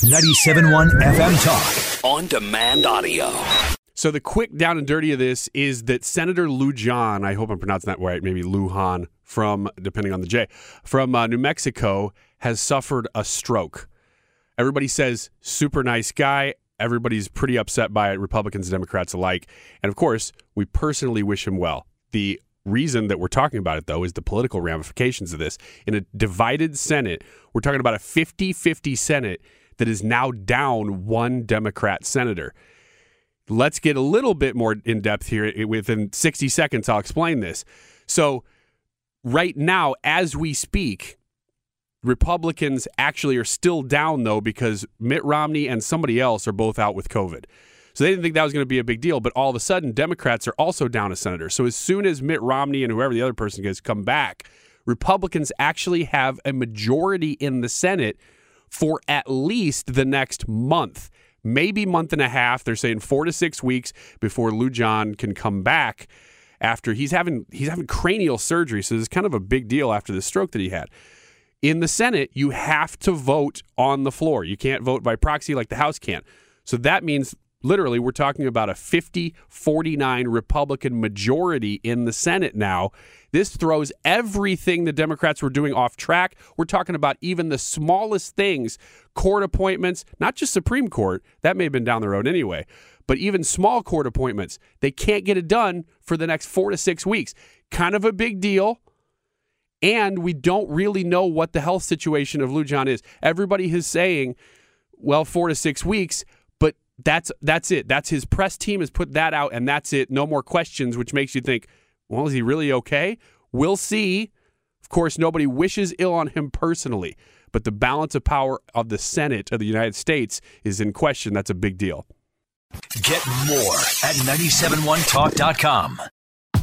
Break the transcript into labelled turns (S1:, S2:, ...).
S1: 97.1 FM Talk.
S2: On demand audio.
S3: So the quick down and dirty of this is that Senator Lujan, I hope I'm pronouncing that right, maybe Lujan from, depending on the J, from uh, New Mexico has suffered a stroke. Everybody says super nice guy. Everybody's pretty upset by it, Republicans and Democrats alike. And of course, we personally wish him well. The reason that we're talking about it, though, is the political ramifications of this. In a divided Senate, we're talking about a 50 50 Senate that is now down one Democrat senator. Let's get a little bit more in depth here. Within 60 seconds, I'll explain this. So, right now, as we speak, Republicans actually are still down, though, because Mitt Romney and somebody else are both out with COVID. So they didn't think that was going to be a big deal. But all of a sudden, Democrats are also down a senator. So as soon as Mitt Romney and whoever the other person is come back, Republicans actually have a majority in the Senate for at least the next month, maybe month and a half. They're saying four to six weeks before Lujan can come back after he's having he's having cranial surgery. So this is kind of a big deal after the stroke that he had. In the Senate, you have to vote on the floor. You can't vote by proxy like the House can. So that means literally we're talking about a 50 49 Republican majority in the Senate now. This throws everything the Democrats were doing off track. We're talking about even the smallest things, court appointments, not just Supreme Court, that may have been down the road anyway, but even small court appointments. They can't get it done for the next four to six weeks. Kind of a big deal. And we don't really know what the health situation of Lujan is. Everybody is saying, well, four to six weeks that's that's it. That's his press team has put that out, and that's it. No more questions, which makes you think, well, is he really okay? We'll see. Of course, nobody wishes ill on him personally, but the balance of power of the Senate of the United States is in question. That's a big deal.
S1: Get more at 971talk.com.